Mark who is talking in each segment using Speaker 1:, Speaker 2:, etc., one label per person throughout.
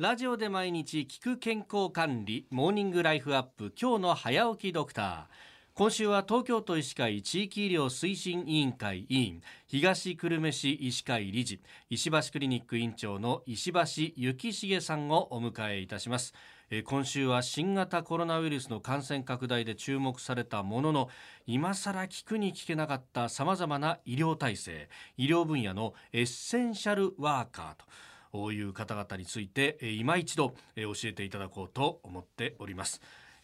Speaker 1: ラジオで毎日聞く健康管理モーニングライフアップ今日の早起きドクター。今週は東京都医師会地域医療推進委員会委員東久留米市医師会理事石橋クリニック院長の石橋幸重さんをお迎えいたします。今週は新型コロナウイルスの感染拡大で注目されたものの今更聞くに聞けなかったさまざまな医療体制医療分野のエッセンシャルワーカーと。という方々について今一度教えていただこうと思っております。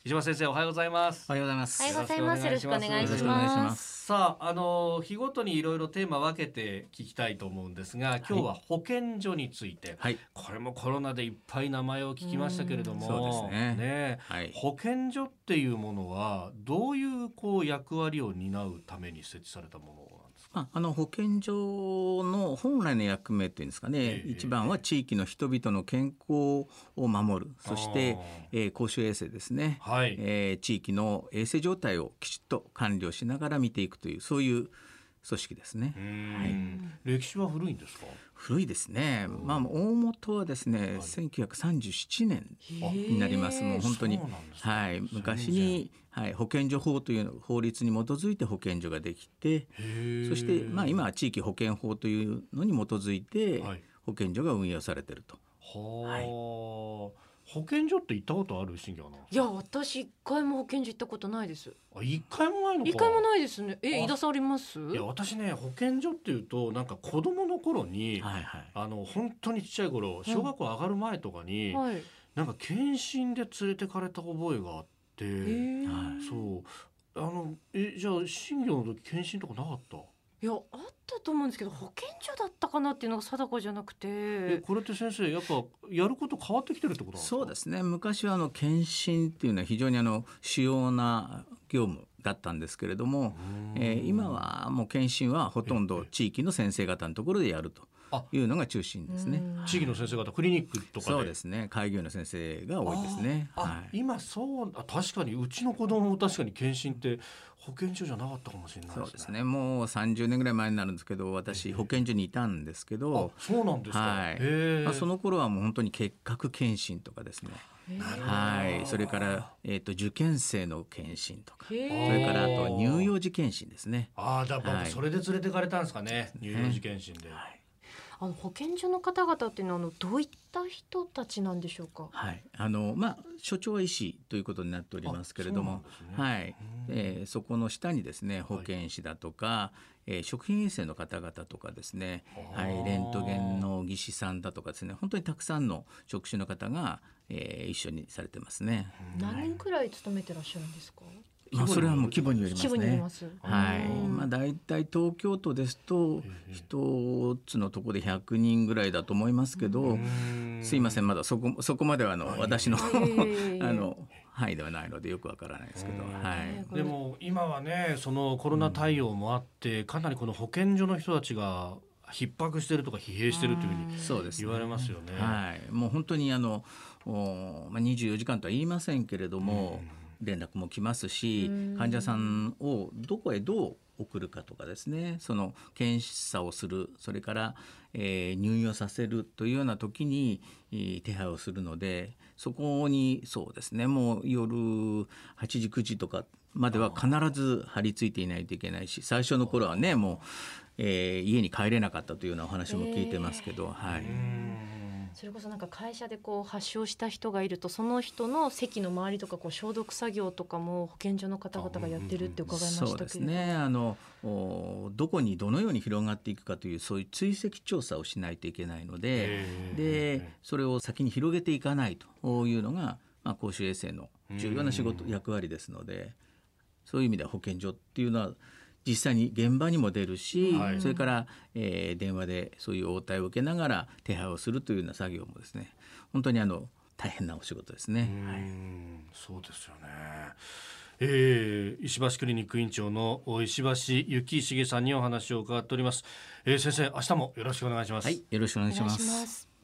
Speaker 1: 石橋先生おはようございます。
Speaker 2: おはようございます。
Speaker 3: おはようございます。よろしくお願いします。
Speaker 1: さああの日ごとにいろいろテーマ分けて聞きたいと思うんですが今日は保健所について、はい、これもコロナでいっぱい名前を聞きましたけれども。
Speaker 2: そうですね。
Speaker 1: ね、はい、保健所っていうものはどういうこう役割を担うために設置されたもの
Speaker 2: ああの保健所の本来の役目っていうんですかね、えー、一番は地域の人々の健康を守る。そして、えー、公衆衛生ですね、はい、えー、地域の衛生状態をきちっと管理をしながら見ていくというそういう組織ですね。
Speaker 1: はい、歴史は古いんですか？
Speaker 2: 古いですね。まあ大元はですね、はい、1937年になります。もう本当に、ね、はい、昔にはい保健所法という法律に基づいて保健所ができて、そしてまあ今は地域保健法というのに基づいて保健所が運用されていると。
Speaker 1: はい。保健所って行ったことある新庄
Speaker 3: いや私一回も保健所行ったことないです。
Speaker 1: あ一回もないの
Speaker 3: 一回もないですね。え飯田さんあります？
Speaker 1: いや私ね保健所っていうとなんか子供の頃に、はいはい、あの本当にちっちゃい頃小学校上がる前とかに、うんはい、なんか検診で連れてかれた覚えがあってそう。あのえじゃあ新庄の時検診とかなかった？
Speaker 3: いやあったと思うんですけど保健所だったかなっていうのが定かじゃなくて。
Speaker 1: これって先生やっぱやること変わってきてるってこと
Speaker 2: そうですね。昔はあの検診っていうのは非常にあの主要な業務だったんですけれども、えー、今はもう検診はほとんど地域の先生方のところでやると。いうのが中心ですね。
Speaker 1: 地域の先生方クリニックとか
Speaker 2: そうですね。開業の先生が多いですね。
Speaker 1: はい、今そうあ確かにうちの子供も確かに検診って保健所じゃなかったかもしれない、
Speaker 2: ね、そうですね。もう30年ぐらい前になるんですけど私保健所にいたんですけど
Speaker 1: そうなんですか、
Speaker 2: はい。まあ、その頃はもう本当に結核検診とかですね。はい。それから、えーと、受験生の検診とか。それからあと乳幼児検診ですね。
Speaker 1: ああだからそれで連れてかれたんですかね、乳幼児検診で、はい
Speaker 3: あの保健所の方々っていうのはあのどういった人たちなんでしょうか？
Speaker 2: はい、あのまあ所長は医師ということになっておりますけれども、ね、はい、えー、そこの下にですね保健師だとか、はい、えー、食品衛生の方々とかですね、はい、レントゲンの技師さんだとかですね、本当にたくさんの職種の方が、えー、一緒にされてますね。
Speaker 3: 何年くらい勤めてらっしゃるんですか？
Speaker 2: まあ、それはもう規模によりますね。はい。まあ、大体東京都ですと、一つのところで100人ぐらいだと思いますけど。すいません、まだそこ、そこまでは、あの、私の あの。範囲ではないのでよくわからないですけど、は
Speaker 1: い、でも今はねそのコロナ対応もあって、かなりこの保健所の人たちが逼迫してるとか疲弊してるというふうに言われますよね。ね
Speaker 2: はい、もう本当にあのまあ、24時間とは言いませんけれども、連絡も来ますし患者さんをどこへどう送るかとかですね。その検査をするそれから、えー、入院をさせるというような時に、手配をするのでそこにそうですね。もう夜8時9時とかまでは必ず張り付いていないといけないし最初の頃はねもう、えー、家に帰れなかったというようなお話も聞いてますけど、はい。
Speaker 3: それこそなんか会社でこう発症した人がいるとその人の席の周りとかこう消毒作業とかも保健所の方々がやってるって伺いましたけど、そうです
Speaker 2: ね。あのどこにどのように広がっていくかというそういう追跡調査をしないといけないのででそれを先に広げていかないというのが、まあ、公衆衛生の重要な仕事役割ですのでそういう意味では保健所っていうのは実際に現場にも出るし、はい、それから、えー、電話でそういう応対を受けながら手配をするというような作業もですね本当にあの大変なお仕事ですね。はい、
Speaker 1: そうですよね。えー、石橋クリニック院長の石橋幸重さんにお話を伺っております。えー、先生、明日もよろしくお願いします。
Speaker 2: はい、よろしくお願いします。